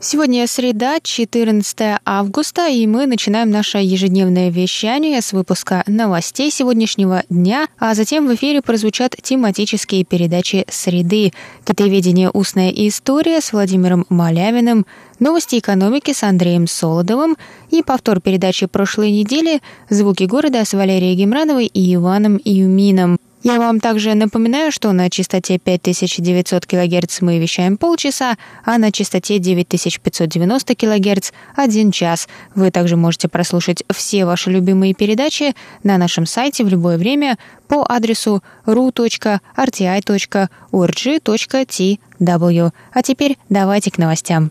Сегодня среда, 14 августа, и мы начинаем наше ежедневное вещание с выпуска новостей сегодняшнего дня, а затем в эфире прозвучат тематические передачи «Среды», «Китаеведение. Устная история» с Владимиром Малявиным, новости экономики с Андреем Солодовым и повтор передачи прошлой недели «Звуки города» с Валерией Гемрановой и Иваном Юмином. Я вам также напоминаю, что на частоте 5900 кГц мы вещаем полчаса, а на частоте 9590 кГц – один час. Вы также можете прослушать все ваши любимые передачи на нашем сайте в любое время по адресу ru.rti.org.tw. А теперь давайте к новостям.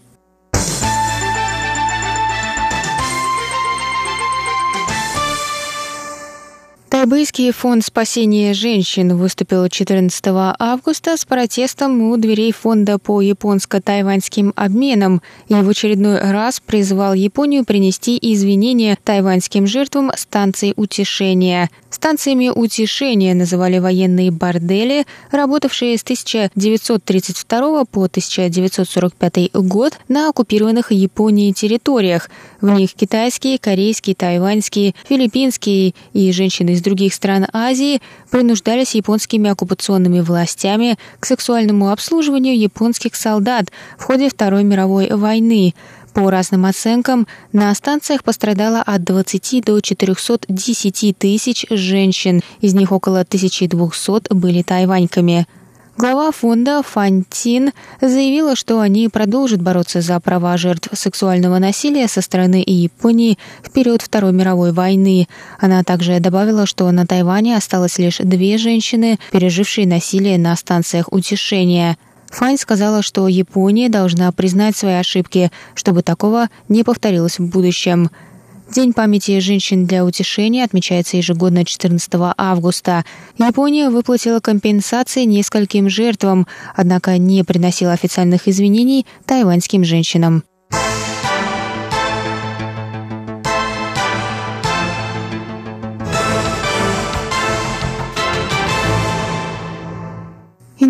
Тайбэйский фонд спасения женщин выступил 14 августа с протестом у дверей фонда по японско-тайваньским обменам и в очередной раз призвал Японию принести извинения тайваньским жертвам станций утешения. Станциями утешения называли военные бордели, работавшие с 1932 по 1945 год на оккупированных Японией территориях. В них китайские, корейские, тайваньские, филиппинские и женщины из других стран Азии принуждались японскими оккупационными властями к сексуальному обслуживанию японских солдат в ходе Второй мировой войны. По разным оценкам, на станциях пострадало от 20 до 410 тысяч женщин, из них около 1200 были тайваньками. Глава фонда Фантин заявила, что они продолжат бороться за права жертв сексуального насилия со стороны Японии в период Второй мировой войны. Она также добавила, что на Тайване осталось лишь две женщины, пережившие насилие на станциях утешения. Фань сказала, что Япония должна признать свои ошибки, чтобы такого не повторилось в будущем. День памяти женщин для утешения отмечается ежегодно 14 августа. Япония выплатила компенсации нескольким жертвам, однако не приносила официальных извинений тайваньским женщинам.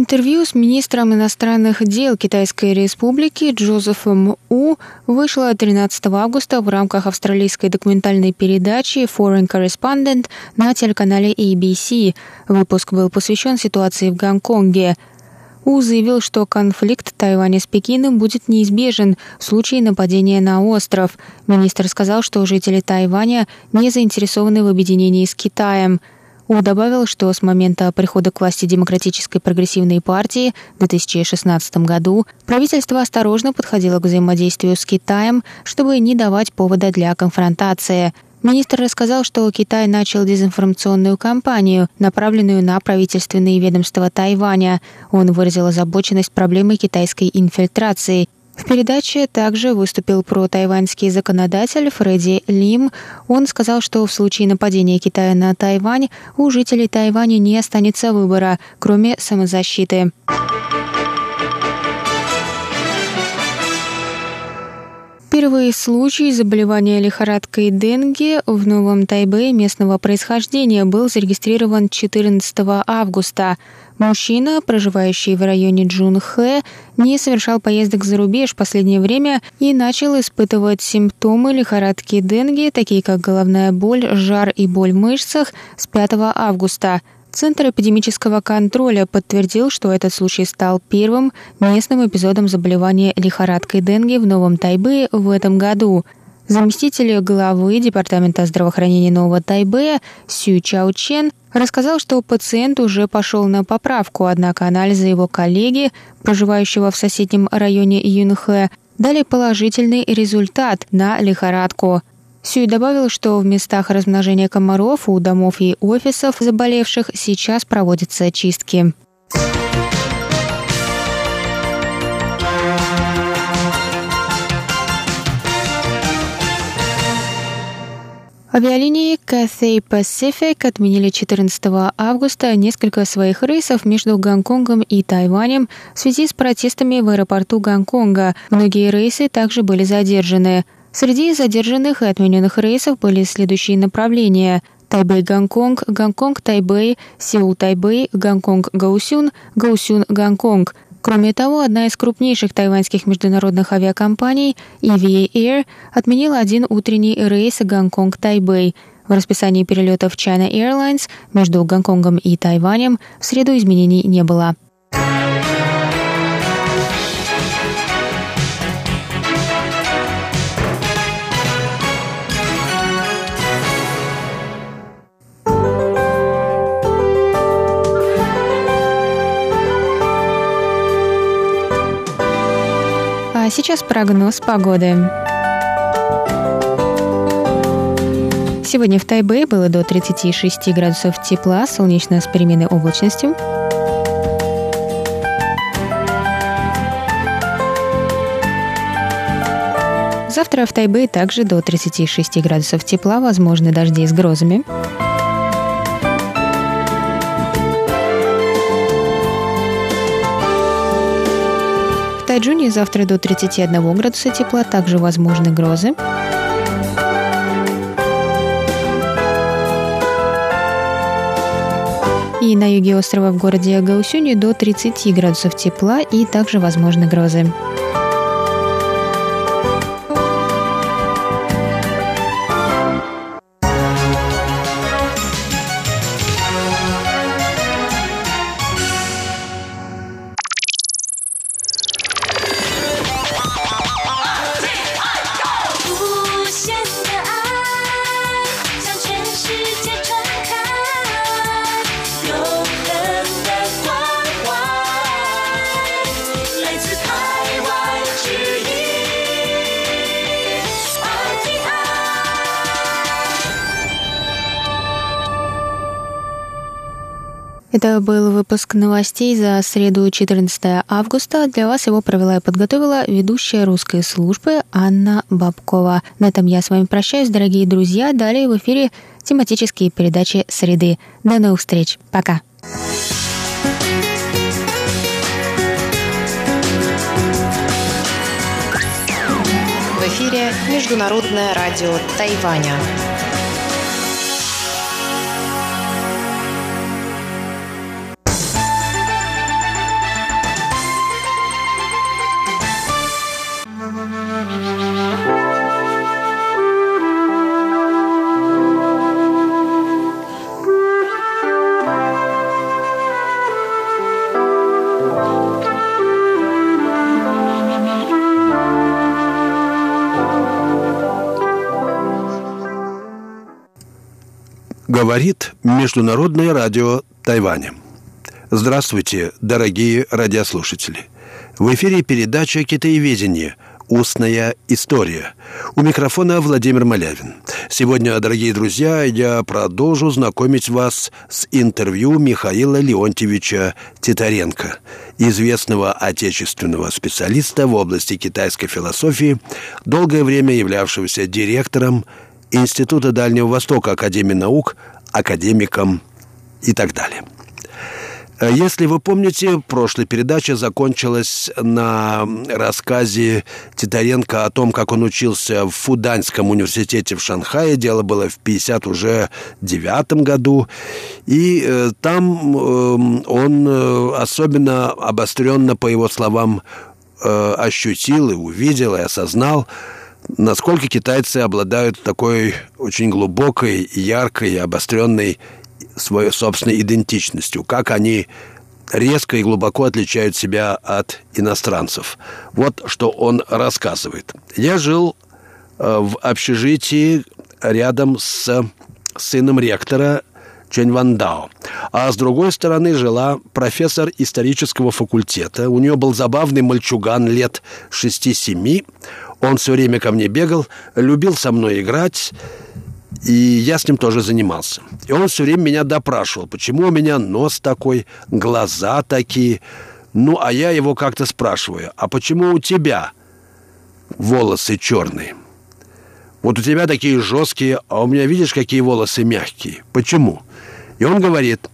Интервью с министром иностранных дел Китайской Республики Джозефом У вышло 13 августа в рамках австралийской документальной передачи Foreign Correspondent на телеканале ABC. Выпуск был посвящен ситуации в Гонконге. У заявил, что конфликт Тайваня с Пекином будет неизбежен в случае нападения на остров. Министр сказал, что жители Тайваня не заинтересованы в объединении с Китаем – у добавил, что с момента прихода к власти Демократической прогрессивной партии в 2016 году правительство осторожно подходило к взаимодействию с Китаем, чтобы не давать повода для конфронтации. Министр рассказал, что Китай начал дезинформационную кампанию, направленную на правительственные ведомства Тайваня. Он выразил озабоченность проблемой китайской инфильтрации в передаче также выступил про-тайваньский законодатель Фредди Лим. Он сказал, что в случае нападения Китая на Тайвань у жителей Тайваня не останется выбора, кроме самозащиты. Первый случай заболевания лихорадкой денге в Новом Тайбе местного происхождения был зарегистрирован 14 августа. Мужчина, проживающий в районе Джунхэ, не совершал поездок за рубеж в последнее время и начал испытывать симптомы лихорадки денге, такие как головная боль, жар и боль в мышцах, с 5 августа. Центр эпидемического контроля подтвердил, что этот случай стал первым местным эпизодом заболевания лихорадкой денге в Новом Тайбе в этом году. Заместитель главы Департамента здравоохранения Нового Тайбэя Сю Чао Чен рассказал, что пациент уже пошел на поправку, однако анализы его коллеги, проживающего в соседнем районе Юнхэ, дали положительный результат на лихорадку. Сюй добавил, что в местах размножения комаров у домов и офисов заболевших сейчас проводятся чистки. Авиалинии Cathay Pacific отменили 14 августа несколько своих рейсов между Гонконгом и Тайванем в связи с протестами в аэропорту Гонконга. Многие рейсы также были задержаны. Среди задержанных и отмененных рейсов были следующие направления – Тайбэй-Гонконг, Гонконг-Тайбэй, Сеул-Тайбэй, Гонконг-Гаосюн, Гаосюн-Гонконг. Кроме того, одна из крупнейших тайваньских международных авиакомпаний, EVA Air, отменила один утренний рейс Гонконг-Тайбэй. В расписании перелетов China Airlines между Гонконгом и Тайванем в среду изменений не было. Сейчас прогноз погоды. Сегодня в Тайбэе было до 36 градусов тепла, солнечно с переменной облачностью. Завтра в Тайбэе также до 36 градусов тепла, возможны дожди с грозами. Тайджуне завтра до 31 градуса тепла, также возможны грозы. И на юге острова в городе Гаусюни до 30 градусов тепла и также возможны грозы. Это был выпуск новостей за среду 14 августа. Для вас его провела и подготовила ведущая русской службы Анна Бабкова. На этом я с вами прощаюсь, дорогие друзья. Далее в эфире тематические передачи «Среды». До новых встреч. Пока. В эфире Международное радио Тайваня. Говорит Международное радио Тайваня. Здравствуйте, дорогие радиослушатели. В эфире передача «Китаеведение. Устная история». У микрофона Владимир Малявин. Сегодня, дорогие друзья, я продолжу знакомить вас с интервью Михаила Леонтьевича Титаренко, известного отечественного специалиста в области китайской философии, долгое время являвшегося директором Института Дальнего Востока Академии наук, академиком и так далее. Э, если вы помните, прошлая передача закончилась на рассказе Титаренко о том, как он учился в Фуданьском университете в Шанхае. Дело было в 50 уже девятом году. И э, там э, он э, особенно обостренно, по его словам, ощутил и увидел и осознал, насколько китайцы обладают такой очень глубокой, яркой, обостренной своей собственной идентичностью, как они резко и глубоко отличают себя от иностранцев. Вот что он рассказывает. Я жил э, в общежитии рядом с сыном ректора Чэнь Ван Дао. А с другой стороны жила профессор исторического факультета. У нее был забавный мальчуган лет 6-7. Он все время ко мне бегал, любил со мной играть, и я с ним тоже занимался. И он все время меня допрашивал, почему у меня нос такой, глаза такие. Ну, а я его как-то спрашиваю, а почему у тебя волосы черные? Вот у тебя такие жесткие, а у меня, видишь, какие волосы мягкие. Почему? И он говорит,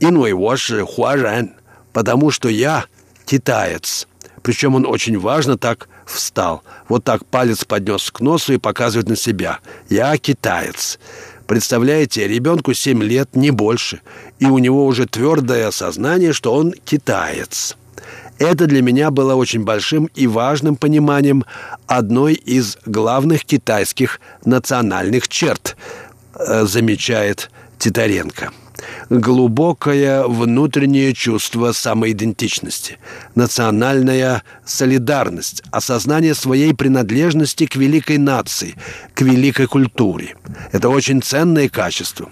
иной вошь хуаран, потому что я китаец. Причем он очень важно так встал. Вот так палец поднес к носу и показывает на себя. Я китаец. Представляете, ребенку 7 лет, не больше. И у него уже твердое осознание, что он китаец. Это для меня было очень большим и важным пониманием одной из главных китайских национальных черт, э, замечает Титаренко глубокое внутреннее чувство самоидентичности, национальная солидарность, осознание своей принадлежности к великой нации, к великой культуре. Это очень ценное качество.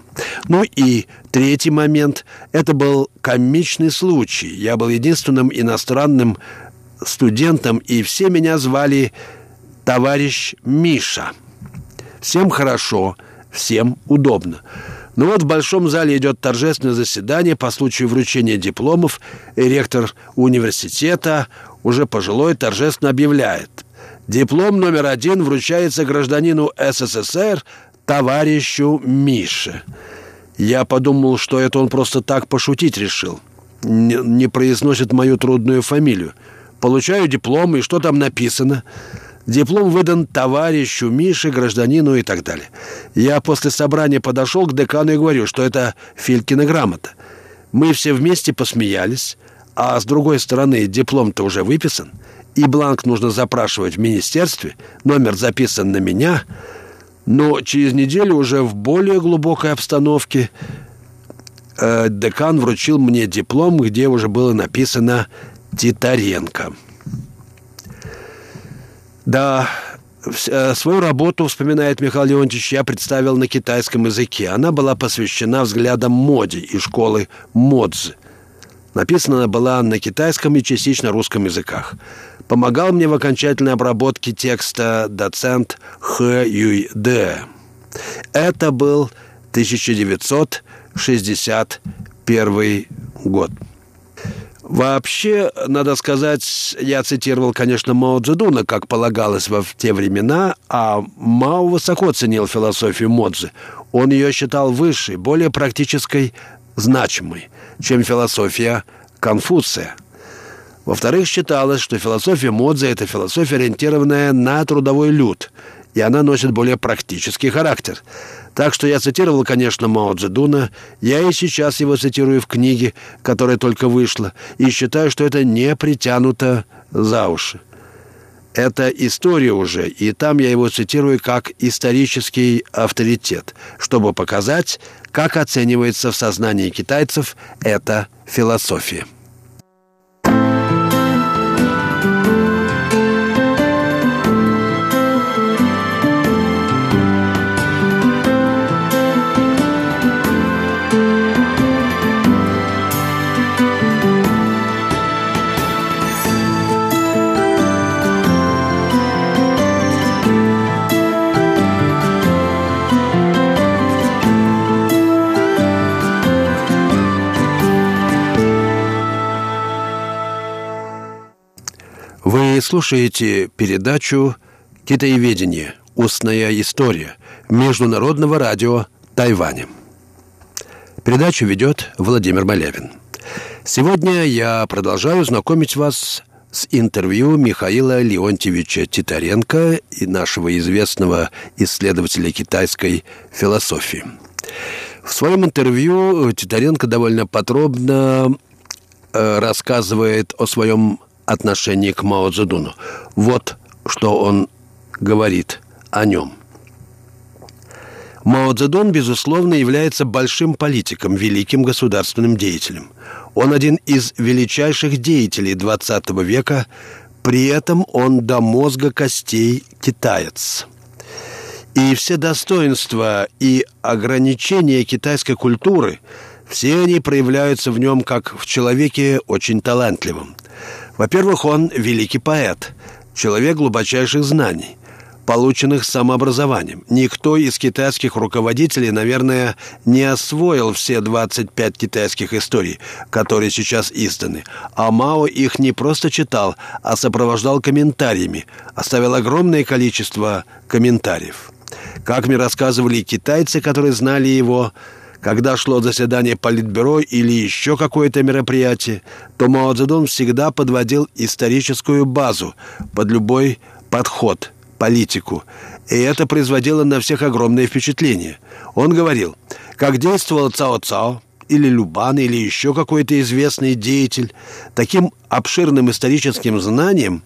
Ну и третий момент – это был комичный случай. Я был единственным иностранным студентом, и все меня звали товарищ Миша. Всем хорошо, всем удобно. Ну вот в Большом зале идет торжественное заседание по случаю вручения дипломов, и ректор университета, уже пожилой, торжественно объявляет. Диплом номер один вручается гражданину СССР товарищу Мише. Я подумал, что это он просто так пошутить решил. Не, не произносит мою трудную фамилию. Получаю диплом, и что там написано? Диплом выдан товарищу Мише, гражданину и так далее. Я после собрания подошел к декану и говорю, что это Филькина грамота. Мы все вместе посмеялись, а с другой стороны диплом-то уже выписан, и бланк нужно запрашивать в министерстве, номер записан на меня, но через неделю уже в более глубокой обстановке э, декан вручил мне диплом, где уже было написано «Титаренко». Да, э, свою работу, вспоминает Михаил Леонтьевич, я представил на китайском языке. Она была посвящена взглядам моди и школы Модзы. Написана она была на китайском и частично русском языках. Помогал мне в окончательной обработке текста доцент Хэ Юй Дэ. Это был 1961 год. Вообще, надо сказать, я цитировал, конечно, Мао Цзэдуна, как полагалось в те времена, а Мао высоко ценил философию Модзы. Он ее считал высшей, более практической, значимой, чем философия Конфуция. Во-вторых, считалось, что философия Модзы – это философия, ориентированная на трудовой люд, и она носит более практический характер – так что я цитировал, конечно, Мао Цзэдуна, я и сейчас его цитирую в книге, которая только вышла, и считаю, что это не притянуто за уши. Это история уже, и там я его цитирую как исторический авторитет, чтобы показать, как оценивается в сознании китайцев эта философия. Слушаете передачу «Китаеведение. Устная история» Международного радио Тайваня. Передачу ведет Владимир Малявин. Сегодня я продолжаю знакомить вас с интервью Михаила Леонтьевича Титаренко и нашего известного исследователя китайской философии. В своем интервью Титаренко довольно подробно э, рассказывает о своем отношении к Мао Цзэдуну. Вот что он говорит о нем. Мао Цзэдун, безусловно, является большим политиком, великим государственным деятелем. Он один из величайших деятелей XX века, при этом он до мозга костей китаец. И все достоинства и ограничения китайской культуры, все они проявляются в нем как в человеке очень талантливом. Во-первых, он великий поэт, человек глубочайших знаний. полученных самообразованием. Никто из китайских руководителей, наверное, не освоил все 25 китайских историй, которые сейчас изданы. А Мао их не просто читал, а сопровождал комментариями, оставил огромное количество комментариев. Как мне рассказывали китайцы, которые знали его, когда шло заседание Политбюро или еще какое-то мероприятие, то Мао Цзэдун всегда подводил историческую базу под любой подход, политику. И это производило на всех огромное впечатление. Он говорил, как действовал Цао Цао, или Любан, или еще какой-то известный деятель, таким обширным историческим знанием,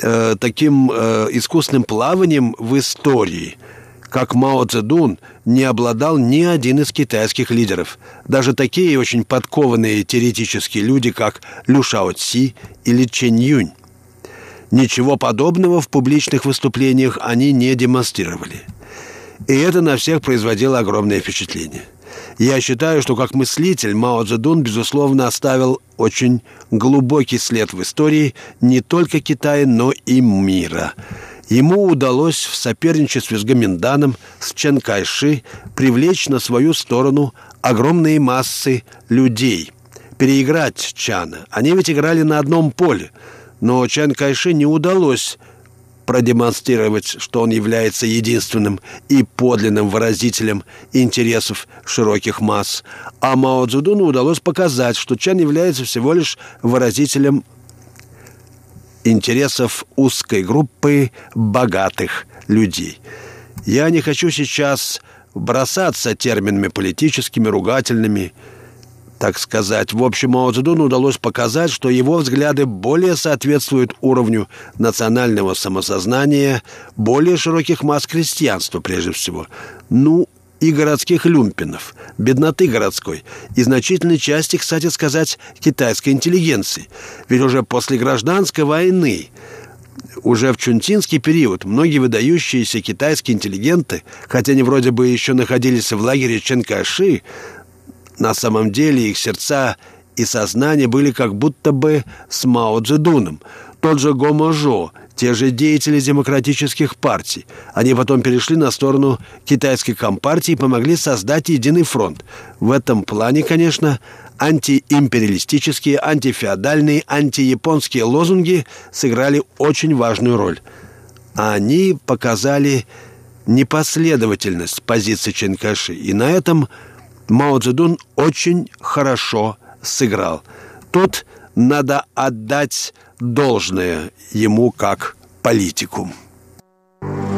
э, таким э, искусным плаванием в истории – как Мао Цзэдун не обладал ни один из китайских лидеров. Даже такие очень подкованные теоретические люди, как Лю Шао Ци или Чен Юнь. Ничего подобного в публичных выступлениях они не демонстрировали. И это на всех производило огромное впечатление. Я считаю, что как мыслитель Мао Цзэдун, безусловно, оставил очень глубокий след в истории не только Китая, но и мира – Ему удалось в соперничестве с Гоминданом, с Чен Кайши привлечь на свою сторону огромные массы людей, переиграть Чана. Они ведь играли на одном поле, но Чан Кайши не удалось продемонстрировать, что он является единственным и подлинным выразителем интересов широких масс. А Мао Цзэдуну удалось показать, что Чан является всего лишь выразителем интересов узкой группы богатых людей. Я не хочу сейчас бросаться терминами политическими, ругательными, так сказать. В общем, Мао Цзэдуну удалось показать, что его взгляды более соответствуют уровню национального самосознания, более широких масс крестьянства, прежде всего. Ну, и городских люмпинов, бедноты городской и значительной части, кстати сказать, китайской интеллигенции. Ведь уже после гражданской войны уже в чунтинский период многие выдающиеся китайские интеллигенты, хотя они вроде бы еще находились в лагере Ченкаши, на самом деле их сердца и сознание были как будто бы с Мао Цзэдуном. Тот же Гомо те же деятели демократических партий. Они потом перешли на сторону китайской компартии и помогли создать единый фронт. В этом плане, конечно, антиимпериалистические, антифеодальные, антияпонские лозунги сыграли очень важную роль. Они показали непоследовательность позиции Ченкаши, и на этом Мао Цзэдун очень хорошо сыграл. Тут надо отдать должное ему как политику. Вы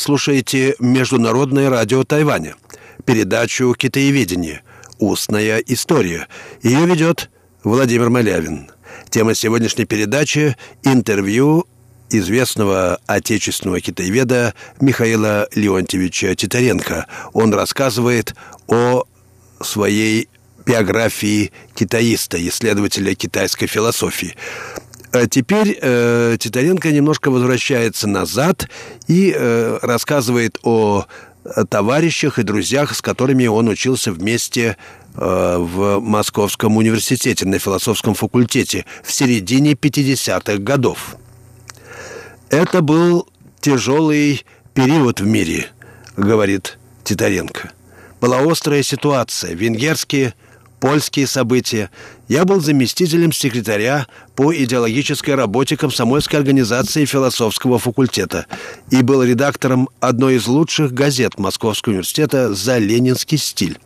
слушаете Международное радио Тайваня, передачу «Китаеведение. Устная история». Ее ведет Владимир Малявин. Тема сегодняшней передачи – интервью известного отечественного китаеведа Михаила Леонтьевича Титаренко. Он рассказывает о своей биографии китаиста, исследователя китайской философии. А теперь э, Титаренко немножко возвращается назад и э, рассказывает о товарищах и друзьях, с которыми он учился вместе э, в Московском университете на философском факультете в середине 50-х годов. Это был тяжелый период в мире, говорит Титаренко. Была острая ситуация. Венгерские польские события. Я был заместителем секретаря по идеологической работе комсомольской организации философского факультета и был редактором одной из лучших газет Московского университета «За ленинский стиль».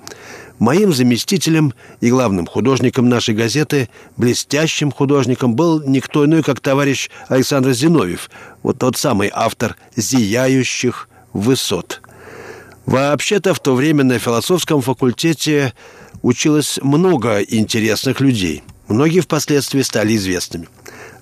Моим заместителем и главным художником нашей газеты, блестящим художником, был никто иной, как товарищ Александр Зиновьев, вот тот самый автор «Зияющих высот». Вообще-то в то время на философском факультете училось много интересных людей. Многие впоследствии стали известными.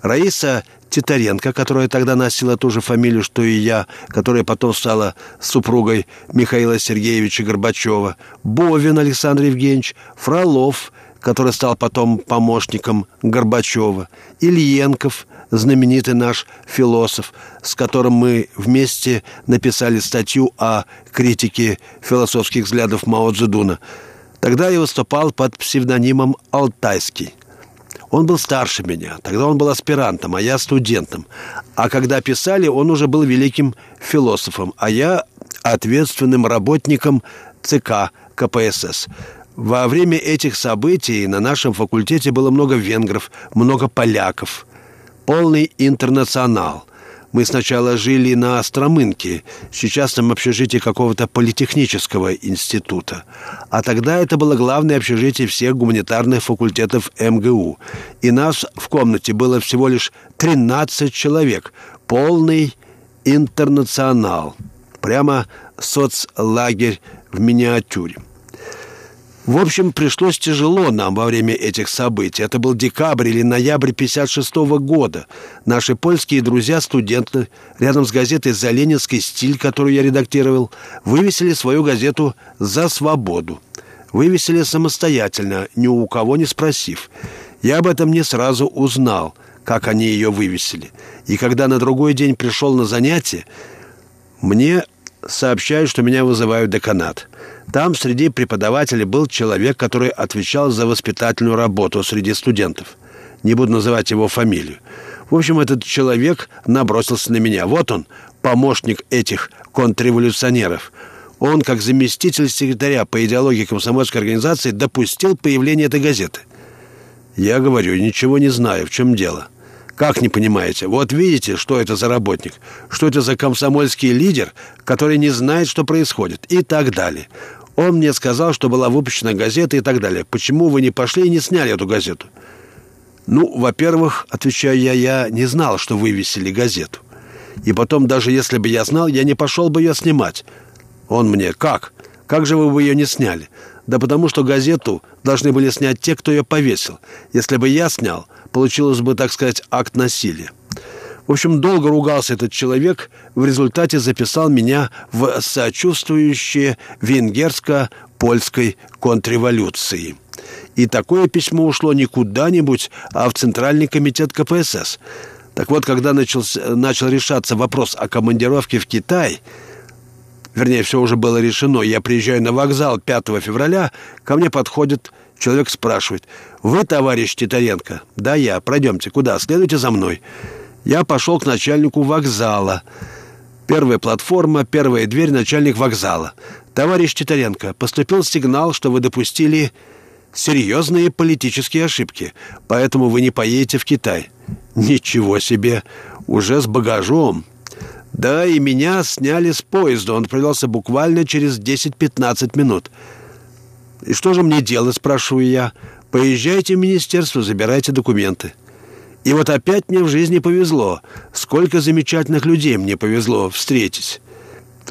Раиса Титаренко, которая тогда носила ту же фамилию, что и я, которая потом стала супругой Михаила Сергеевича Горбачева, Бовин Александр Евгеньевич, Фролов, который стал потом помощником Горбачева, Ильенков, знаменитый наш философ, с которым мы вместе написали статью о критике философских взглядов Мао Цзэдуна. Тогда я выступал под псевдонимом «Алтайский». Он был старше меня. Тогда он был аспирантом, а я студентом. А когда писали, он уже был великим философом, а я ответственным работником ЦК КПСС. Во время этих событий на нашем факультете было много венгров, много поляков. Полный интернационал. Мы сначала жили на Остромынке, сейчас там общежитие какого-то политехнического института. А тогда это было главное общежитие всех гуманитарных факультетов МГУ. И нас в комнате было всего лишь 13 человек. Полный интернационал. Прямо соцлагерь в миниатюре. В общем, пришлось тяжело нам во время этих событий. Это был декабрь или ноябрь 56 -го года. Наши польские друзья-студенты рядом с газетой «За ленинский стиль», которую я редактировал, вывесили свою газету «За свободу». Вывесили самостоятельно, ни у кого не спросив. Я об этом не сразу узнал, как они ее вывесили. И когда на другой день пришел на занятие, мне сообщают, что меня вызывают деканат. Там среди преподавателей был человек, который отвечал за воспитательную работу среди студентов. Не буду называть его фамилию. В общем, этот человек набросился на меня. Вот он, помощник этих контрреволюционеров. Он, как заместитель секретаря по идеологии комсомольской организации, допустил появление этой газеты. Я говорю, ничего не знаю, в чем дело. Как не понимаете? Вот видите, что это за работник? Что это за комсомольский лидер, который не знает, что происходит? И так далее. Он мне сказал, что была выпущена газета и так далее. Почему вы не пошли и не сняли эту газету? Ну, во-первых, отвечаю я, я не знал, что вывесили газету. И потом, даже если бы я знал, я не пошел бы ее снимать. Он мне, как? Как же вы бы ее не сняли? Да потому что газету должны были снять те, кто ее повесил. Если бы я снял, получилось бы, так сказать, акт насилия. В общем, долго ругался этот человек, в результате записал меня в сочувствующее венгерско-польской контрреволюции. И такое письмо ушло не куда-нибудь, а в Центральный комитет КПСС. Так вот, когда начался, начал решаться вопрос о командировке в Китай, вернее, все уже было решено, я приезжаю на вокзал 5 февраля, ко мне подходит человек, спрашивает, «Вы, товарищ Титаренко?» «Да, я. Пройдемте. Куда? Следуйте за мной». Я пошел к начальнику вокзала. Первая платформа, первая дверь, начальник вокзала. «Товарищ Титаренко, поступил сигнал, что вы допустили серьезные политические ошибки, поэтому вы не поедете в Китай». «Ничего себе! Уже с багажом!» «Да, и меня сняли с поезда. Он отправился буквально через 10-15 минут». «И что же мне делать?» – спрашиваю я. «Поезжайте в министерство, забирайте документы». И вот опять мне в жизни повезло. Сколько замечательных людей мне повезло встретить.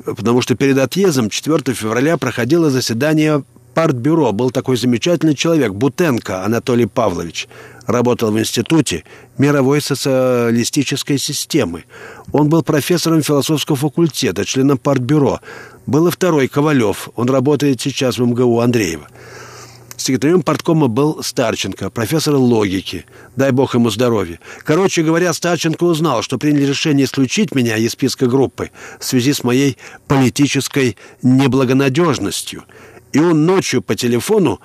Потому что перед отъездом 4 февраля проходило заседание партбюро. Был такой замечательный человек, Бутенко Анатолий Павлович. Работал в институте мировой социалистической системы. Он был профессором философского факультета, членом партбюро. Был и второй Ковалев. Он работает сейчас в МГУ Андреева. Секретарем парткома был Старченко, профессор логики. Дай бог ему здоровья. Короче говоря, Старченко узнал, что приняли решение исключить меня из списка группы в связи с моей политической неблагонадежностью. И он ночью по телефону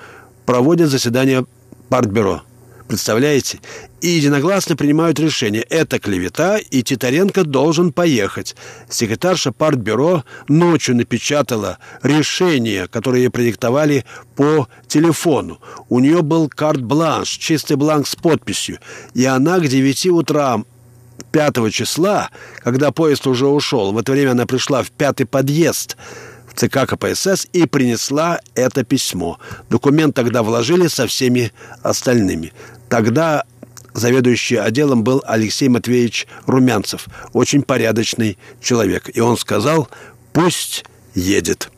проводит заседание партбюро. Представляете? И единогласно принимают решение. Это клевета, и Титаренко должен поехать. Секретарша партбюро ночью напечатала решение, которое ей продиктовали по телефону. У нее был карт-бланш, чистый бланк с подписью. И она к 9 утра 5 числа, когда поезд уже ушел, в это время она пришла в пятый подъезд – ЦК КПСС и принесла это письмо. Документ тогда вложили со всеми остальными. Тогда заведующий отделом был Алексей Матвеевич Румянцев, очень порядочный человек. И он сказал, пусть едет.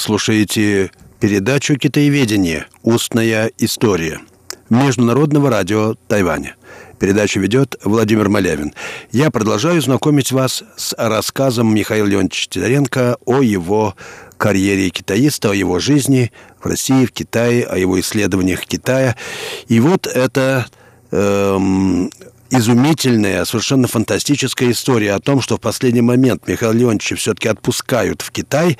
Слушаете передачу «Китаеведение. Устная история» Международного радио Тайваня. Передачу ведет Владимир Малявин. Я продолжаю знакомить вас с рассказом Михаила Леонидовича Тидоренко о его карьере китаиста, о его жизни в России, в Китае, о его исследованиях Китая. И вот это эм, изумительная, совершенно фантастическая история о том, что в последний момент Михаила Леонидовича все-таки отпускают в Китай,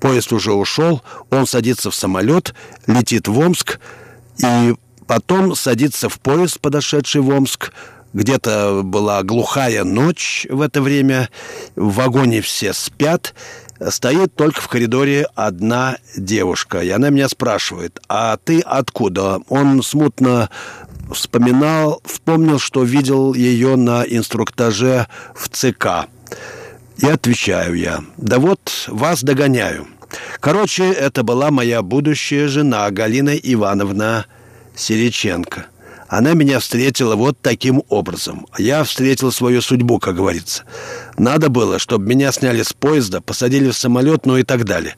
поезд уже ушел, он садится в самолет, летит в Омск, и потом садится в поезд, подошедший в Омск, где-то была глухая ночь в это время, в вагоне все спят, стоит только в коридоре одна девушка, и она меня спрашивает, а ты откуда? Он смутно вспоминал, вспомнил, что видел ее на инструктаже в ЦК. И отвечаю я, да вот вас догоняю. Короче, это была моя будущая жена Галина Ивановна Сереченко. Она меня встретила вот таким образом. Я встретил свою судьбу, как говорится. Надо было, чтобы меня сняли с поезда, посадили в самолет, ну и так далее.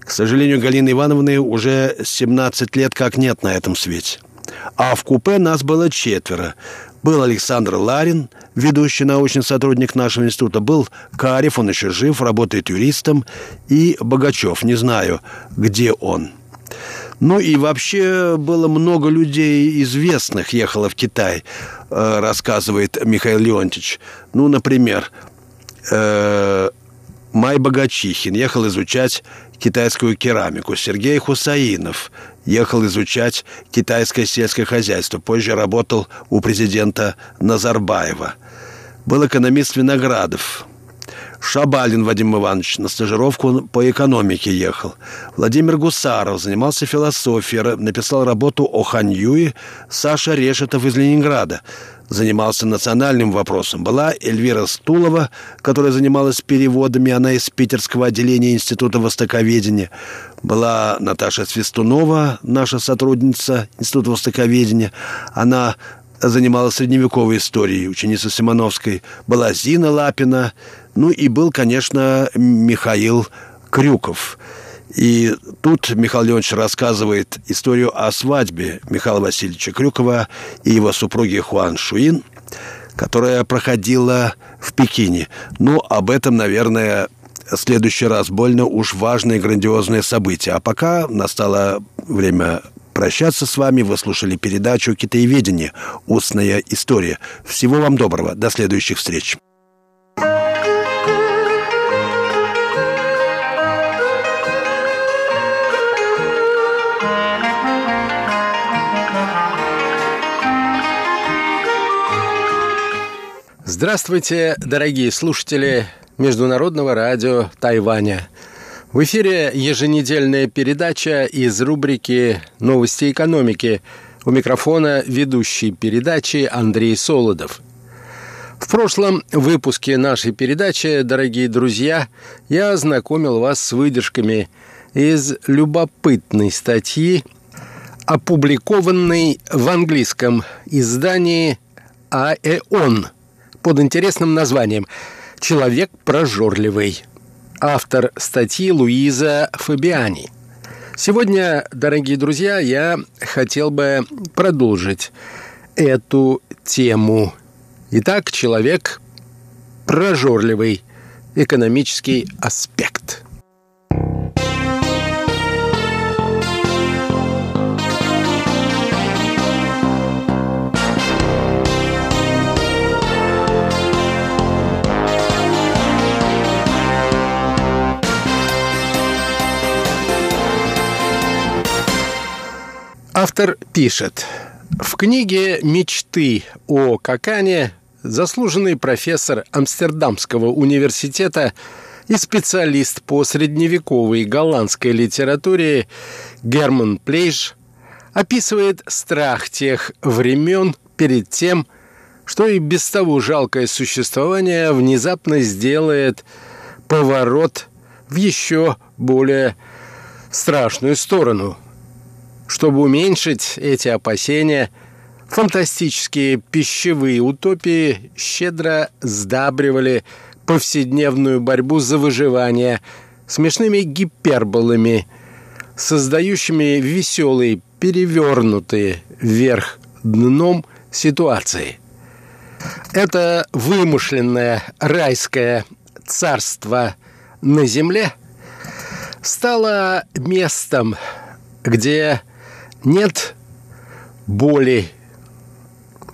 К сожалению, Галины Ивановны уже 17 лет как нет на этом свете. А в купе нас было четверо. Был Александр Ларин, ведущий научный сотрудник нашего института. Был Карев, он еще жив, работает юристом. И Богачев, не знаю, где он. Ну и вообще было много людей известных ехало в Китай, э, рассказывает Михаил Леонтьевич. Ну, например, э, Май Богачихин ехал изучать китайскую керамику. Сергей Хусаинов ехал изучать китайское сельское хозяйство. Позже работал у президента Назарбаева. Был экономист Виноградов. Шабалин Вадим Иванович на стажировку по экономике ехал. Владимир Гусаров занимался философией, написал работу о Ханьюе. Саша Решетов из Ленинграда занимался национальным вопросом. Была Эльвира Стулова, которая занималась переводами, она из питерского отделения Института Востоковедения. Была Наташа Свистунова, наша сотрудница Института Востоковедения. Она занималась средневековой историей, ученица Симоновской. Была Зина Лапина, ну и был, конечно, Михаил Крюков. И тут Михаил Леонидович рассказывает историю о свадьбе Михаила Васильевича Крюкова и его супруги Хуан Шуин, которая проходила в Пекине. Ну, об этом, наверное, в следующий раз больно уж важное и грандиозное событие. А пока настало время прощаться с вами. Вы слушали передачу «Китаеведение. Устная история». Всего вам доброго. До следующих встреч. Здравствуйте, дорогие слушатели Международного радио Тайваня. В эфире еженедельная передача из рубрики «Новости экономики». У микрофона ведущий передачи Андрей Солодов. В прошлом выпуске нашей передачи, дорогие друзья, я ознакомил вас с выдержками из любопытной статьи, опубликованной в английском издании «АЭОН» под интересным названием «Человек прожорливый». Автор статьи Луиза Фабиани. Сегодня, дорогие друзья, я хотел бы продолжить эту тему. Итак, человек прожорливый, экономический аспект – Автор пишет. В книге «Мечты о Какане» заслуженный профессор Амстердамского университета и специалист по средневековой голландской литературе Герман Плейш описывает страх тех времен перед тем, что и без того жалкое существование внезапно сделает поворот в еще более страшную сторону – чтобы уменьшить эти опасения, фантастические пищевые утопии щедро сдабривали повседневную борьбу за выживание смешными гиперболами, создающими веселые, перевернутые вверх дном ситуации. Это вымышленное райское царство на земле стало местом, где нет боли,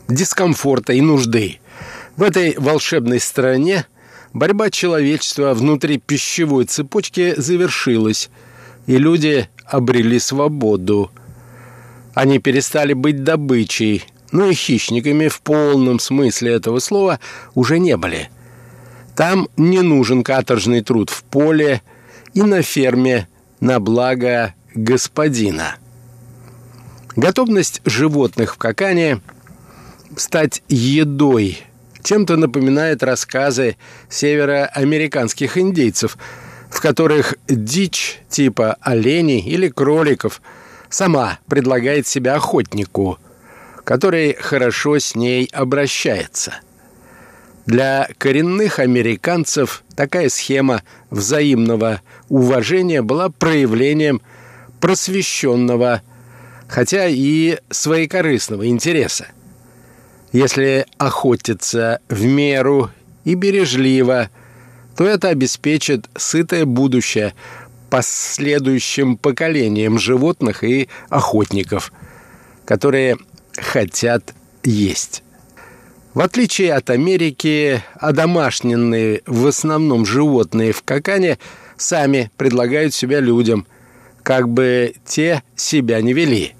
дискомфорта и нужды. В этой волшебной стране борьба человечества внутри пищевой цепочки завершилась, и люди обрели свободу. Они перестали быть добычей, но и хищниками в полном смысле этого слова уже не были. Там не нужен каторжный труд в поле и на ферме на благо господина. Готовность животных в Какане стать едой чем-то напоминает рассказы североамериканских индейцев, в которых дичь типа оленей или кроликов сама предлагает себя охотнику, который хорошо с ней обращается. Для коренных американцев такая схема взаимного уважения была проявлением просвещенного хотя и своекорыстного интереса. Если охотиться в меру и бережливо, то это обеспечит сытое будущее последующим поколениям животных и охотников, которые хотят есть. В отличие от Америки, одомашненные в основном животные в Какане сами предлагают себя людям, как бы те себя не вели –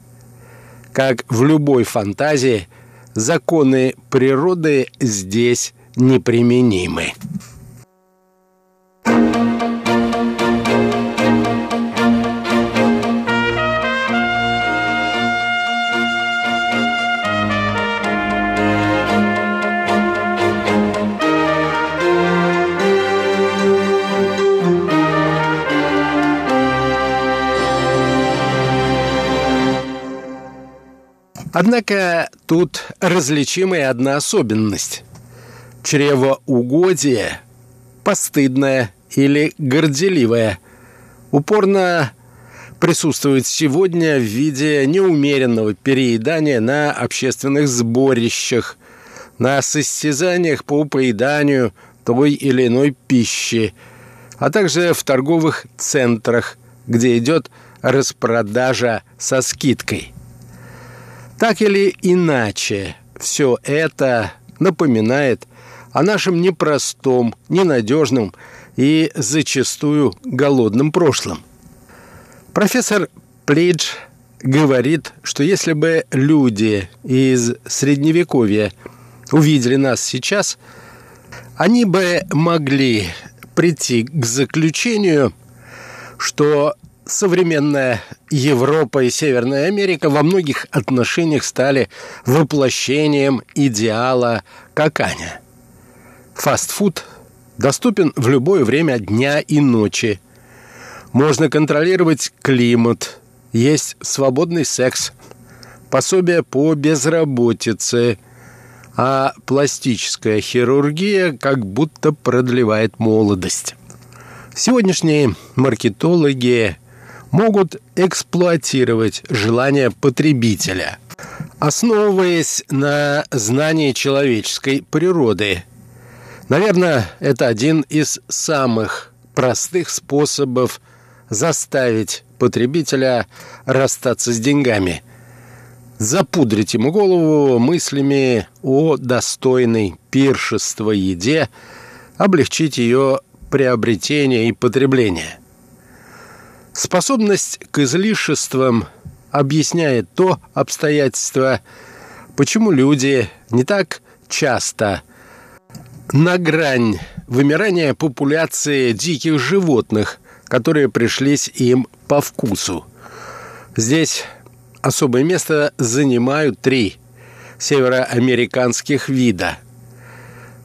как в любой фантазии, законы природы здесь неприменимы. Однако тут различимая одна особенность. Чревоугодие, постыдное или горделивое, упорно присутствует сегодня в виде неумеренного переедания на общественных сборищах, на состязаниях по поеданию той или иной пищи, а также в торговых центрах, где идет распродажа со скидкой – так или иначе, все это напоминает о нашем непростом, ненадежном и зачастую голодном прошлом. Профессор Плидж говорит, что если бы люди из Средневековья увидели нас сейчас, они бы могли прийти к заключению, что современная Европа и Северная Америка во многих отношениях стали воплощением идеала каканя. Фастфуд доступен в любое время дня и ночи. Можно контролировать климат, есть свободный секс, пособие по безработице, а пластическая хирургия как будто продлевает молодость. Сегодняшние маркетологи могут эксплуатировать желания потребителя, основываясь на знании человеческой природы. Наверное, это один из самых простых способов заставить потребителя расстаться с деньгами. Запудрить ему голову мыслями о достойной пиршества еде, облегчить ее приобретение и потребление. Способность к излишествам объясняет то обстоятельство, почему люди не так часто на грань вымирания популяции диких животных, которые пришлись им по вкусу. Здесь особое место занимают три североамериканских вида.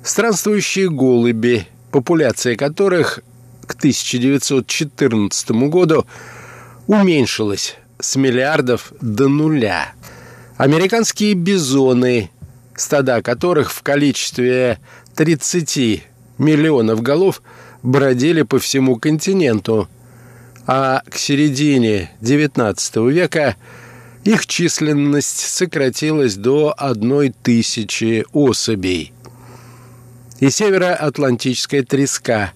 Странствующие голуби, популяция которых к 1914 году уменьшилась с миллиардов до нуля. Американские бизоны, стада которых в количестве 30 миллионов голов бродили по всему континенту, а к середине XIX века их численность сократилась до одной тысячи особей. И североатлантическая треска,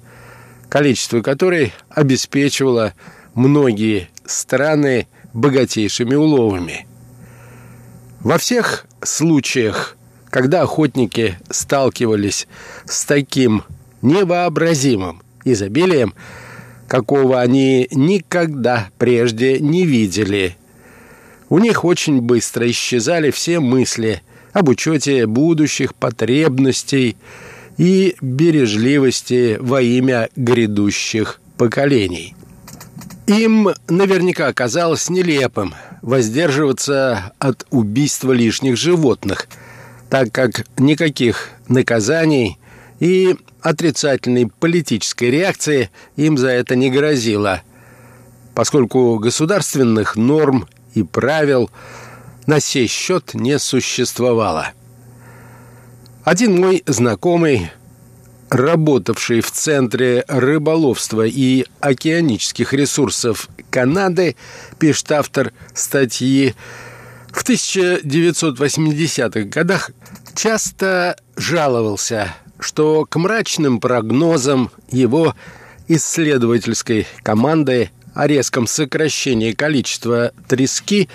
количество которой обеспечивало многие страны богатейшими уловами. Во всех случаях, когда охотники сталкивались с таким невообразимым изобилием, какого они никогда прежде не видели. У них очень быстро исчезали все мысли об учете будущих потребностей и бережливости во имя грядущих поколений. Им наверняка казалось нелепым воздерживаться от убийства лишних животных, так как никаких наказаний и отрицательной политической реакции им за это не грозило, поскольку государственных норм и правил на сей счет не существовало. Один мой знакомый, работавший в Центре рыболовства и океанических ресурсов Канады, пишет автор статьи, в 1980-х годах часто жаловался что к мрачным прогнозам его исследовательской команды о резком сокращении количества трески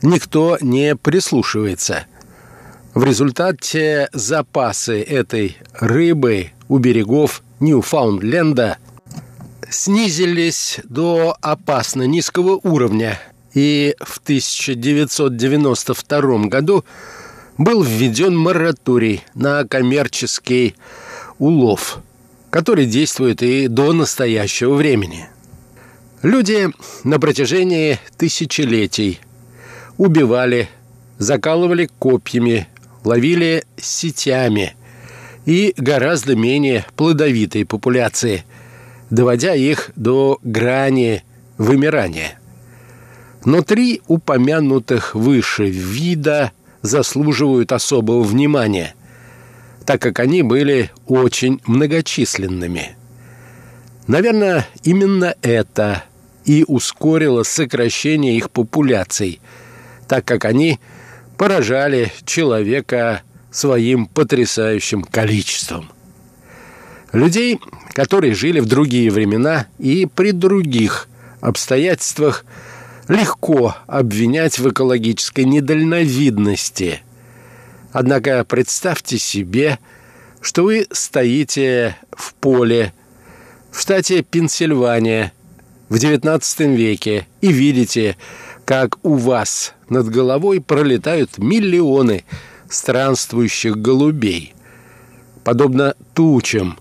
никто не прислушивается. В результате запасы этой рыбы у берегов Ньюфаундленда снизились до опасно низкого уровня, и в 1992 году был введен мораторий на коммерческий улов, который действует и до настоящего времени. Люди на протяжении тысячелетий убивали, закалывали копьями, ловили сетями и гораздо менее плодовитые популяции, доводя их до грани вымирания. Но три упомянутых выше вида заслуживают особого внимания, так как они были очень многочисленными. Наверное, именно это и ускорило сокращение их популяций, так как они поражали человека своим потрясающим количеством. Людей, которые жили в другие времена и при других обстоятельствах – легко обвинять в экологической недальновидности. Однако представьте себе, что вы стоите в поле в штате Пенсильвания в XIX веке и видите, как у вас над головой пролетают миллионы странствующих голубей, подобно тучам,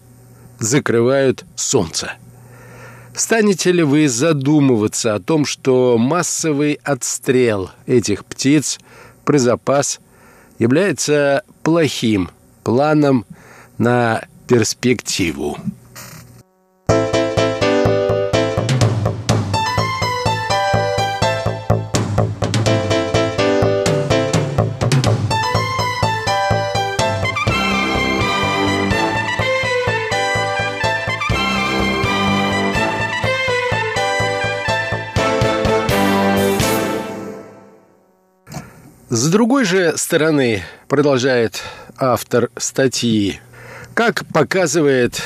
закрывают солнце. Станете ли вы задумываться о том, что массовый отстрел этих птиц при запас является плохим планом на перспективу? С другой же стороны, продолжает автор статьи, как показывает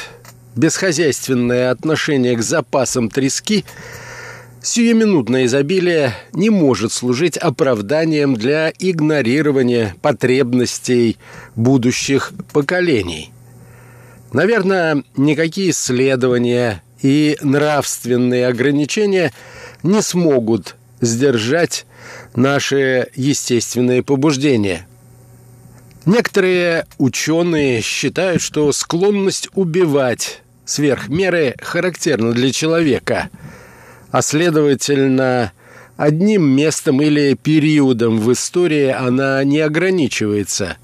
бесхозяйственное отношение к запасам трески, сиюминутное изобилие не может служить оправданием для игнорирования потребностей будущих поколений. Наверное, никакие исследования и нравственные ограничения не смогут сдержать наши естественные побуждения. Некоторые ученые считают, что склонность убивать сверх меры характерна для человека, а следовательно, одним местом или периодом в истории она не ограничивается,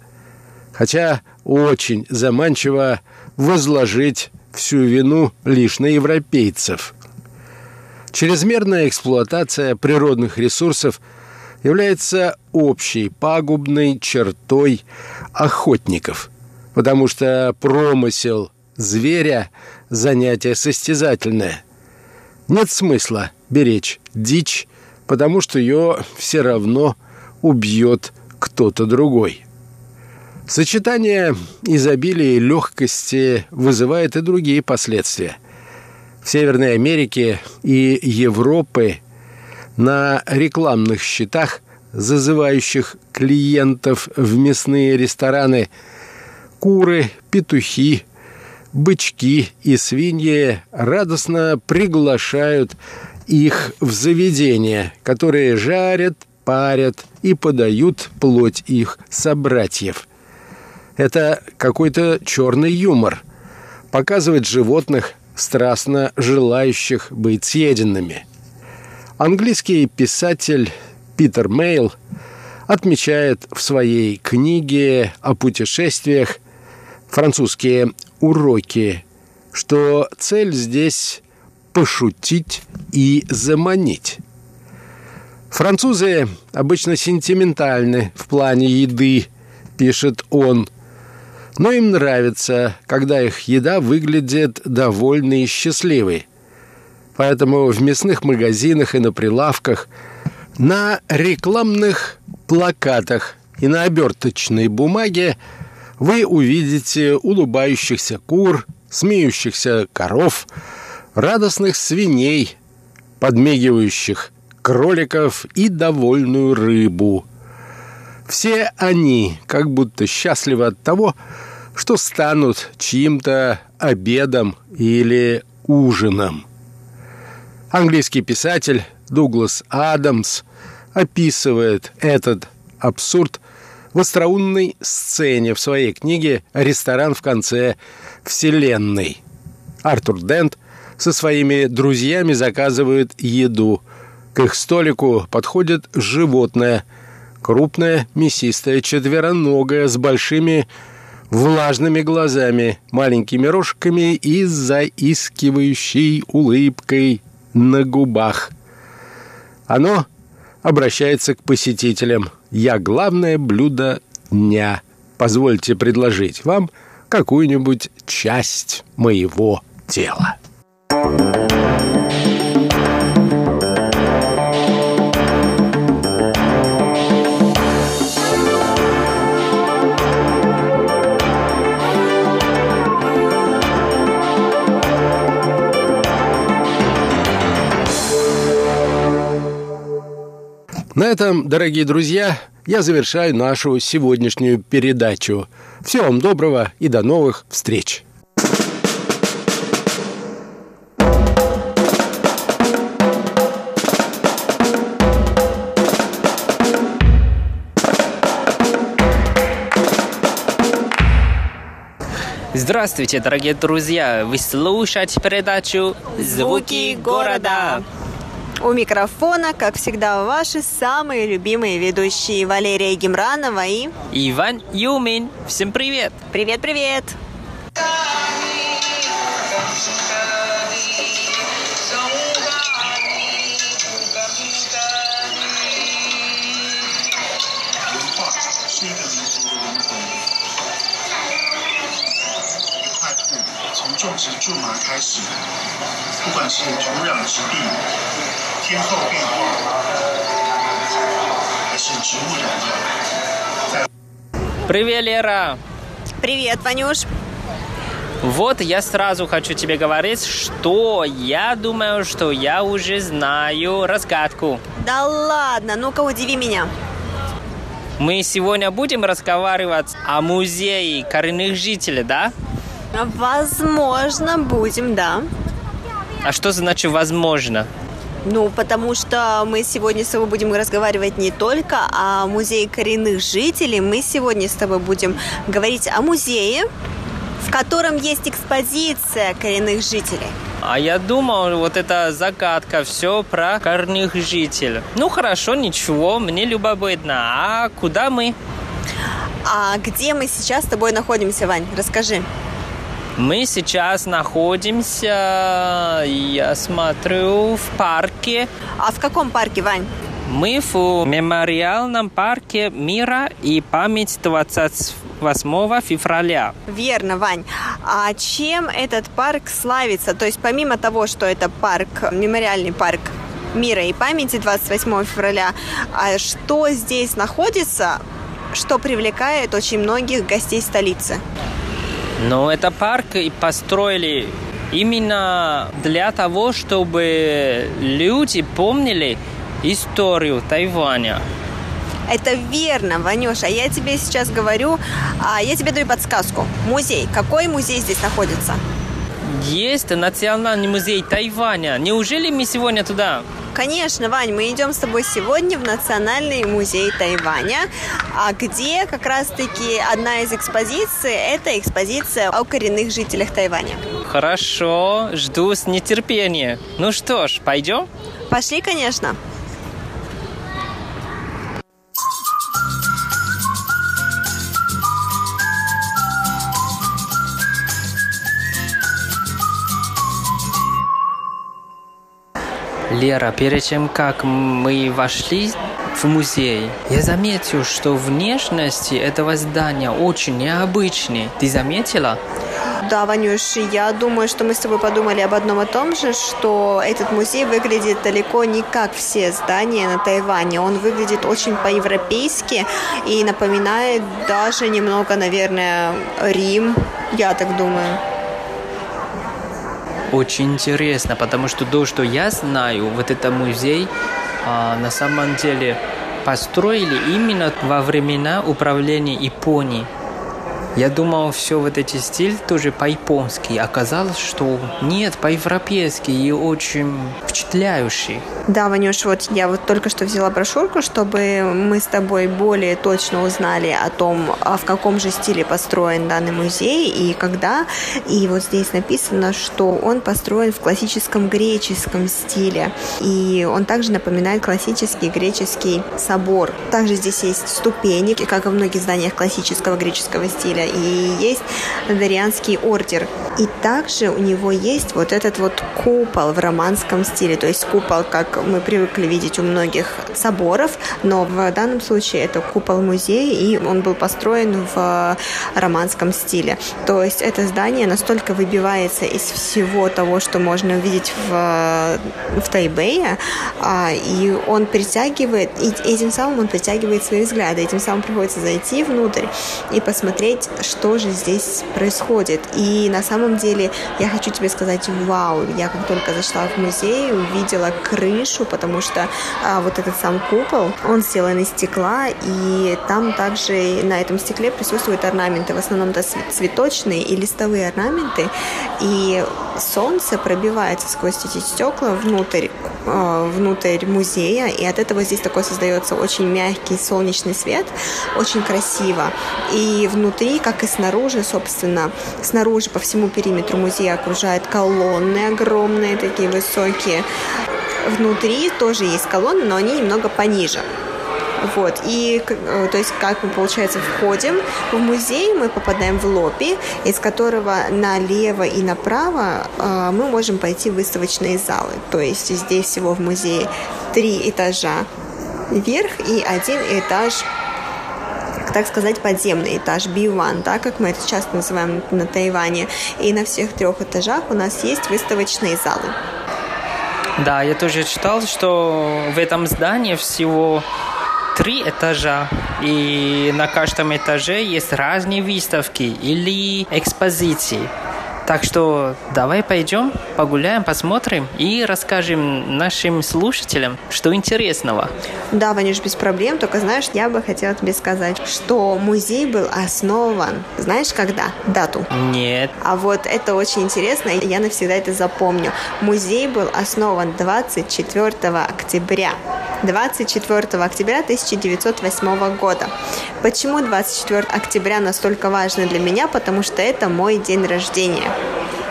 хотя очень заманчиво возложить всю вину лишь на европейцев. Чрезмерная эксплуатация природных ресурсов – является общей пагубной чертой охотников, потому что промысел зверя занятие состязательное. Нет смысла беречь дичь, потому что ее все равно убьет кто-то другой. Сочетание изобилия и легкости вызывает и другие последствия. Северной Америке и Европы на рекламных счетах, зазывающих клиентов в мясные рестораны, куры, петухи, бычки и свиньи радостно приглашают их в заведения, которые жарят, парят и подают плоть их собратьев. Это какой-то черный юмор. Показывает животных, страстно желающих быть съеденными. Английский писатель Питер Мейл отмечает в своей книге о путешествиях французские уроки, что цель здесь пошутить и заманить. Французы обычно сентиментальны в плане еды, пишет он, но им нравится, когда их еда выглядит довольной и счастливой. Поэтому в мясных магазинах и на прилавках, на рекламных плакатах и на оберточной бумаге вы увидите улыбающихся кур, смеющихся коров, радостных свиней, подмигивающих кроликов и довольную рыбу. Все они как будто счастливы от того, что станут чьим-то обедом или ужином. Английский писатель Дуглас Адамс описывает этот абсурд в остроумной сцене в своей книге «Ресторан в конце Вселенной». Артур Дент со своими друзьями заказывает еду – к их столику подходит животное. Крупное, мясистое, четвероногое, с большими влажными глазами, маленькими рожками и заискивающей улыбкой на губах. Оно обращается к посетителям. «Я главное блюдо дня. Позвольте предложить вам какую-нибудь часть моего тела». На этом, дорогие друзья, я завершаю нашу сегодняшнюю передачу. Всего вам доброго и до новых встреч! Здравствуйте, дорогие друзья! Вы слушаете передачу «Звуки города». У микрофона, как всегда, ваши самые любимые ведущие Валерия Гемранова и... Иван Юмин. Всем привет! Привет-привет! Привет, Лера! Привет, Ванюш! Вот я сразу хочу тебе говорить, что я думаю, что я уже знаю разгадку. Да ладно, ну-ка удиви меня. Мы сегодня будем разговаривать о музее коренных жителей, да? Возможно, будем, да. А что значит «возможно»? Ну, потому что мы сегодня с тобой будем разговаривать не только о музее коренных жителей, мы сегодня с тобой будем говорить о музее, в котором есть экспозиция коренных жителей. А я думал, вот эта загадка, все про коренных жителей. Ну хорошо, ничего, мне любопытно. А куда мы? А где мы сейчас с тобой находимся, Вань? Расскажи. Мы сейчас находимся, я смотрю, в парке. А в каком парке, Вань? Мы в мемориальном парке мира и память 28 февраля. Верно, Вань. А чем этот парк славится? То есть помимо того, что это парк, мемориальный парк мира и памяти 28 февраля, а что здесь находится, что привлекает очень многих гостей столицы? Ну, это парк и построили именно для того, чтобы люди помнили историю Тайваня. Это верно, Ванюша. Я тебе сейчас говорю, а я тебе даю подсказку. Музей. Какой музей здесь находится? Есть Национальный музей Тайваня. Неужели мы сегодня туда? Конечно, Вань, мы идем с тобой сегодня в Национальный музей Тайваня, а где как раз-таки одна из экспозиций – это экспозиция о коренных жителях Тайваня. Хорошо, жду с нетерпением. Ну что ж, пойдем? Пошли, конечно. Лера, перед тем, как мы вошли в музей, я заметил, что внешность этого здания очень необычная. Ты заметила? Да, Ванюш, я думаю, что мы с тобой подумали об одном и том же, что этот музей выглядит далеко не как все здания на Тайване. Он выглядит очень по-европейски и напоминает даже немного, наверное, Рим, я так думаю. Очень интересно, потому что то, что я знаю, вот это музей, а, на самом деле построили именно во времена управления Японии. Я думал, все вот эти стиль тоже по-японски. Оказалось, что нет, по-европейски и очень впечатляющий. Да, Ванюш, вот я вот только что взяла брошюрку, чтобы мы с тобой более точно узнали о том, а в каком же стиле построен данный музей и когда. И вот здесь написано, что он построен в классическом греческом стиле. И он также напоминает классический греческий собор. Также здесь есть ступени, как и в многих зданиях классического греческого стиля и есть Дарианский ордер. И также у него есть вот этот вот купол в романском стиле, то есть купол, как мы привыкли видеть у многих соборов, но в данном случае это купол музея, и он был построен в романском стиле. То есть это здание настолько выбивается из всего того, что можно увидеть в, в Тайбэе, а, и он притягивает, и этим самым он притягивает свои взгляды, этим самым приходится зайти внутрь и посмотреть, что же здесь происходит. И на самом деле я хочу тебе сказать, вау, я как только зашла в музей, увидела крышу, потому что а, вот этот сам купол, он сделан из стекла, и там также на этом стекле присутствуют орнаменты, в основном это цветочные и листовые орнаменты, и солнце пробивается сквозь эти стекла внутрь, э, внутрь музея, и от этого здесь такой создается очень мягкий солнечный свет, очень красиво. И внутри, как и снаружи, собственно, снаружи по всему периметру музея окружают колонны огромные, такие высокие. Внутри тоже есть колонны, но они немного пониже. Вот. И, э, то есть, как мы, получается, входим в музей, мы попадаем в лобби, из которого налево и направо э, мы можем пойти в выставочные залы. То есть, здесь всего в музее три этажа вверх и один этаж так сказать, подземный этаж B1, да, как мы это часто называем на Тайване. И на всех трех этажах у нас есть выставочные залы. Да, я тоже читал, что в этом здании всего три этажа, и на каждом этаже есть разные выставки или экспозиции. Так что давай пойдем, погуляем, посмотрим и расскажем нашим слушателям, что интересного. Да, Ванюш, без проблем. Только, знаешь, я бы хотела тебе сказать, что музей был основан, знаешь, когда? Дату? Нет. А вот это очень интересно, и я навсегда это запомню. Музей был основан 24 октября 24 октября 1908 года. Почему 24 октября настолько важно для меня? Потому что это мой день рождения.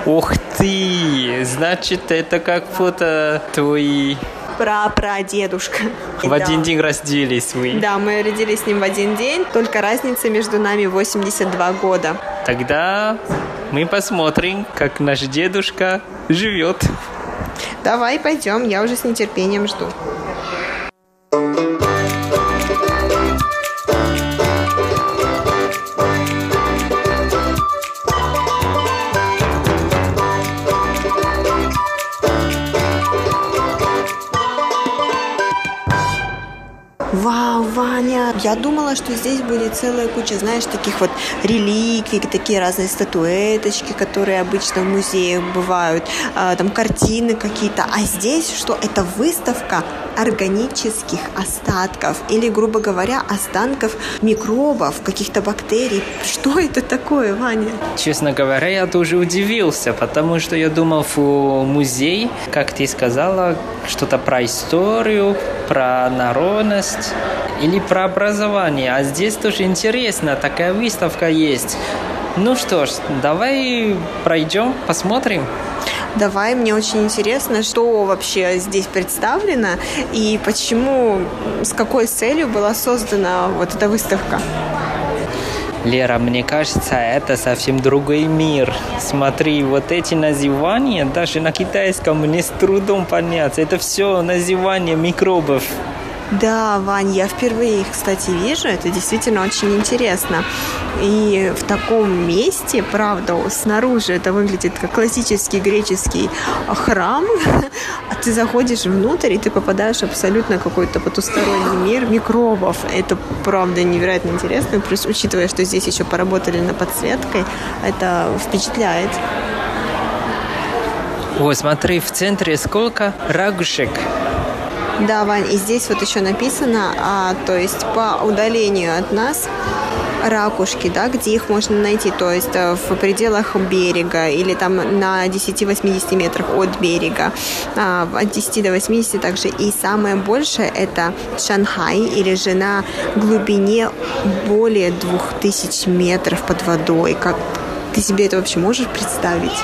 Ух ты! Значит, это как фото твои прапрадедушка. В да. один день родились вы. Да, мы родились с ним в один день, только разница между нами 82 года. Тогда мы посмотрим, как наш дедушка живет. Давай пойдем, я уже с нетерпением жду. Ваня! Я думала, что здесь будет целая куча, знаешь, таких вот реликвий, такие разные статуэточки, которые обычно в музеях бывают, а, там картины какие-то. А здесь что? Это выставка органических остатков или, грубо говоря, останков микробов, каких-то бактерий. Что это такое, Ваня? Честно говоря, я тоже удивился, потому что я думал, в музей, как ты сказала, что-то про историю, про народность или про образование. А здесь тоже интересно, такая выставка есть. Ну что ж, давай пройдем, посмотрим. Давай, мне очень интересно, что вообще здесь представлено и почему, с какой целью была создана вот эта выставка. Лера, мне кажется, это совсем другой мир. Смотри, вот эти называния, даже на китайском мне с трудом понять. Это все называние микробов. Да, Вань, я впервые их, кстати, вижу. Это действительно очень интересно. И в таком месте, правда, снаружи это выглядит как классический греческий храм, а ты заходишь внутрь, и ты попадаешь абсолютно какой-то потусторонний мир микробов. Это, правда, невероятно интересно. Плюс, учитывая, что здесь еще поработали над подсветкой, это впечатляет. О, смотри, в центре сколько ракушек. Да, Вань, и здесь вот еще написано, а, то есть по удалению от нас ракушки, да, где их можно найти, то есть э, в пределах берега или там на 10-80 метрах от берега, а, от 10 до 80 также. И самое большее это Шанхай или же на глубине более 2000 метров под водой. Как ты себе это вообще можешь представить?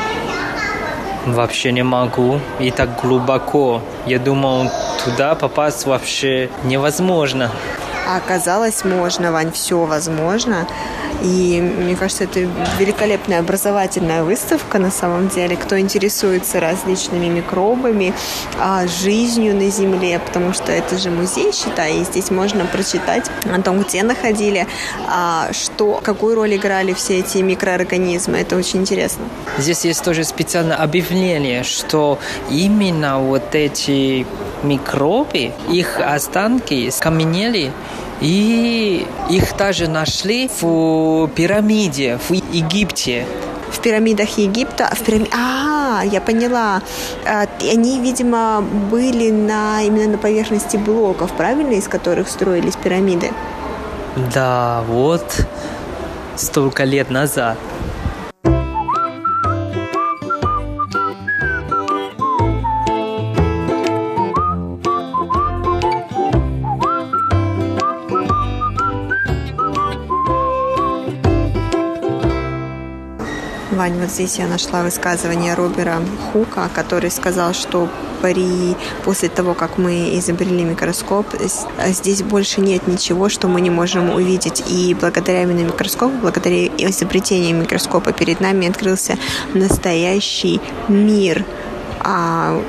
Вообще не могу. И так глубоко. Я думал, туда попасть вообще невозможно. А оказалось, можно, Вань, все возможно. И мне кажется, это великолепная образовательная выставка на самом деле. Кто интересуется различными микробами, а, жизнью на Земле, потому что это же музей, считай, и здесь можно прочитать о том, где находили, а, что, какую роль играли все эти микроорганизмы. Это очень интересно. Здесь есть тоже специальное объявление, что именно вот эти микробы, их останки скаменели и их также нашли в пирамиде в Египте. В пирамидах Египта, в пирами... А, я поняла. А, они, видимо, были на именно на поверхности блоков, правильно, из которых строились пирамиды. Да, вот столько лет назад. Здесь я нашла высказывание Робера Хука, который сказал, что при, после того, как мы изобрели микроскоп, здесь больше нет ничего, что мы не можем увидеть. И благодаря именно микроскопу, благодаря изобретению микроскопа перед нами открылся настоящий мир, а,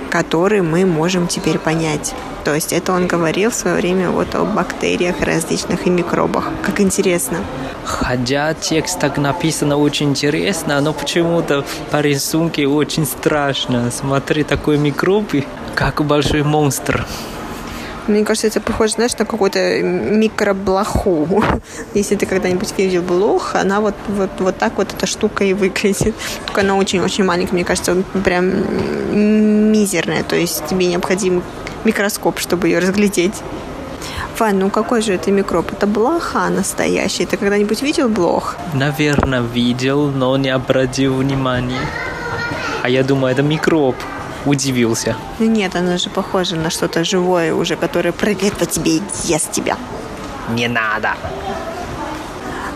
который мы можем теперь понять. То есть это он говорил в свое время вот о бактериях различных и микробах. Как интересно. Хотя текст так написано очень интересно, но почему-то по рисунке очень страшно. Смотри, такой микроб, как большой монстр. Мне кажется, это похоже, знаешь, на какую-то микроблоху. Если ты когда-нибудь видел блох, она вот, вот, вот так вот эта штука и выглядит. Только она очень-очень маленькая, мне кажется, прям мизерная. То есть тебе необходим микроскоп, чтобы ее разглядеть. Вань, ну какой же это микроб? Это блоха настоящая. Ты когда-нибудь видел блох? Наверное, видел, но не обратил внимания. А я думаю, это микроб. Удивился. Ну нет, она же похожа на что-то живое уже, которое прыгает по тебе и ест тебя. Не надо.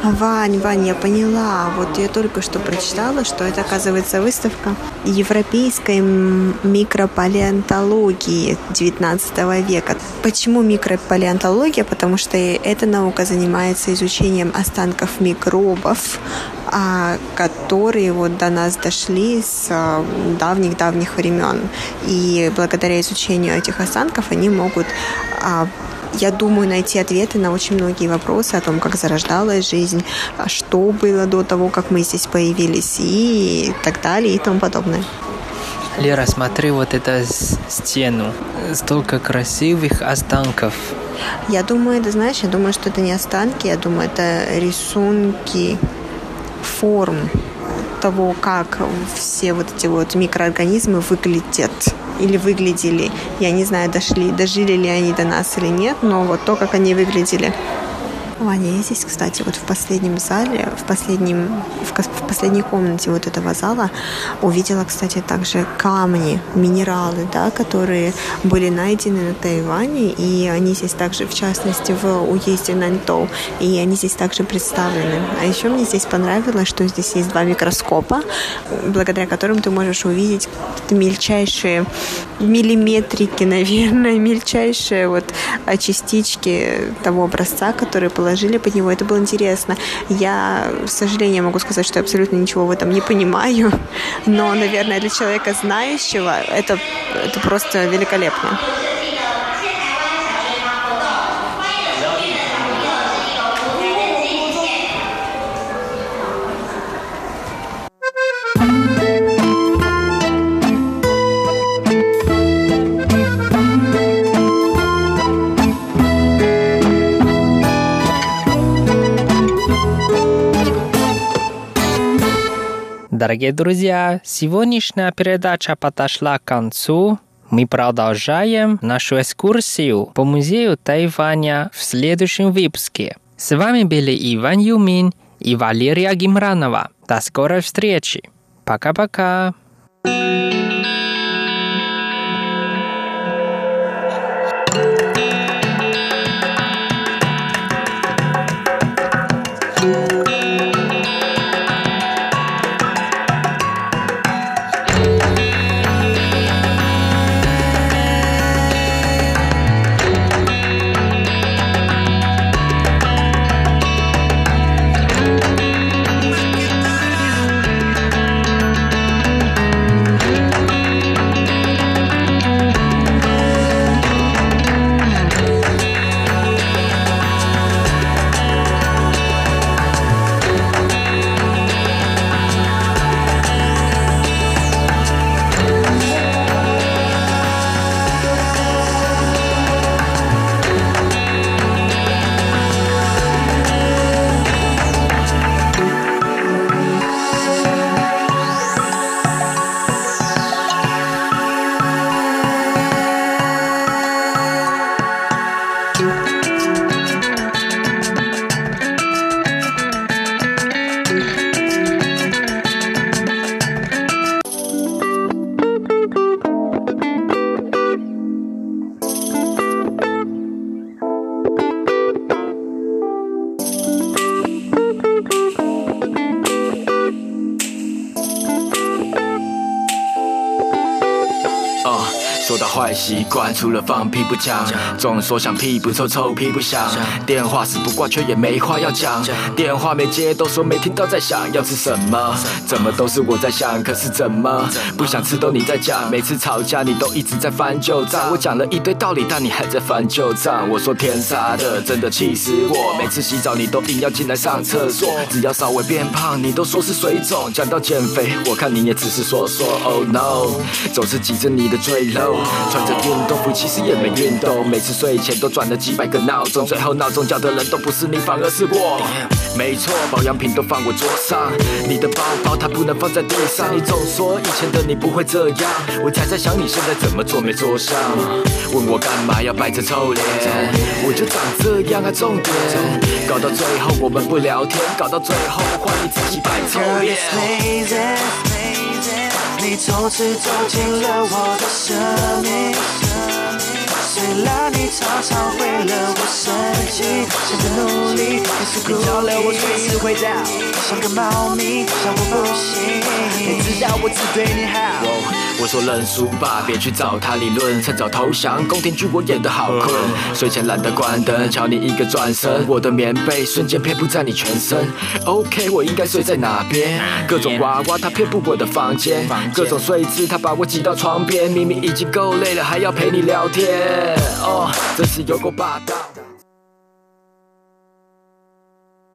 Вань, Вань, я поняла. Вот я только что прочитала, что это, оказывается, выставка европейской микропалеонтологии 19 века. Почему микропалеонтология? Потому что эта наука занимается изучением останков микробов, а, которые вот до нас дошли с а, давних-давних времен. И благодаря изучению этих останков они могут а, я думаю, найти ответы на очень многие вопросы о том, как зарождалась жизнь, что было до того, как мы здесь появились и так далее и тому подобное. Лера, смотри вот эту стену. Столько красивых останков. Я думаю, ты знаешь, я думаю, что это не останки, я думаю, это рисунки форм того, как все вот эти вот микроорганизмы выглядят или выглядели. Я не знаю, дошли, дожили ли они до нас или нет, но вот то, как они выглядели. Ваня, я здесь, кстати, вот в последнем зале, в, последнем, в, в последней комнате вот этого зала увидела, кстати, также камни, минералы, да, которые были найдены на Тайване, и они здесь также, в частности, в уезде Наньтоу, и они здесь также представлены. А еще мне здесь понравилось, что здесь есть два микроскопа, благодаря которым ты можешь увидеть мельчайшие миллиметрики, наверное, мельчайшие вот частички того образца, который был положили под него. Это было интересно. Я, к сожалению, могу сказать, что я абсолютно ничего в этом не понимаю. Но, наверное, для человека знающего это, это просто великолепно. Дорогие друзья, сегодняшняя передача подошла к концу. Мы продолжаем нашу экскурсию по музею Тайваня в следующем выпуске. С вами были Иван Юмин и Валерия Гимранова. До скорой встречи. Пока-пока. thank you 习惯除了放屁不讲，总说想屁不臭臭屁不响，电话死不挂却也没话要讲，电话没接都说没听到在想，要吃什么？怎么都是我在想，可是怎么？不想吃都你在讲，每次吵架你都一直在翻旧账，我讲了一堆道理，但你还在翻旧账。我说天杀的，真的气死我！每次洗澡你都硬要进来上厕所，只要稍微变胖你都说是水肿，讲到减肥我看你也只是说说。Oh no，总是挤着你的赘肉。这运动服其实也没运动，每次睡前都转了几百个闹钟，最后闹钟叫的人都不是你，反而是我。没错，保养品都放我桌上，你的包包它不能放在地上。你总说以前的你不会这样，我才在想你现在怎么坐没坐上。问我干嘛要摆着臭脸，我就长这样啊，重点。搞到最后我们不聊天，搞到最后换你自己摆臭脸。你从此走进了我的生命。虽然你常常为了我生气，想着努力还是孤立。了我随时会到，像个猫咪，像我不行。你知道我只对你好。我说认输吧，别去找他理论，趁早投降。宫廷剧我演得好困，睡前懒得关灯，瞧你一个转身，我的棉被瞬间遍布在你全身。OK，我应该睡在哪边？各种娃娃它遍布我的房间，各种睡姿它把我挤到床边。明明已经够累了，还要陪你聊天。哦，真是有够霸道。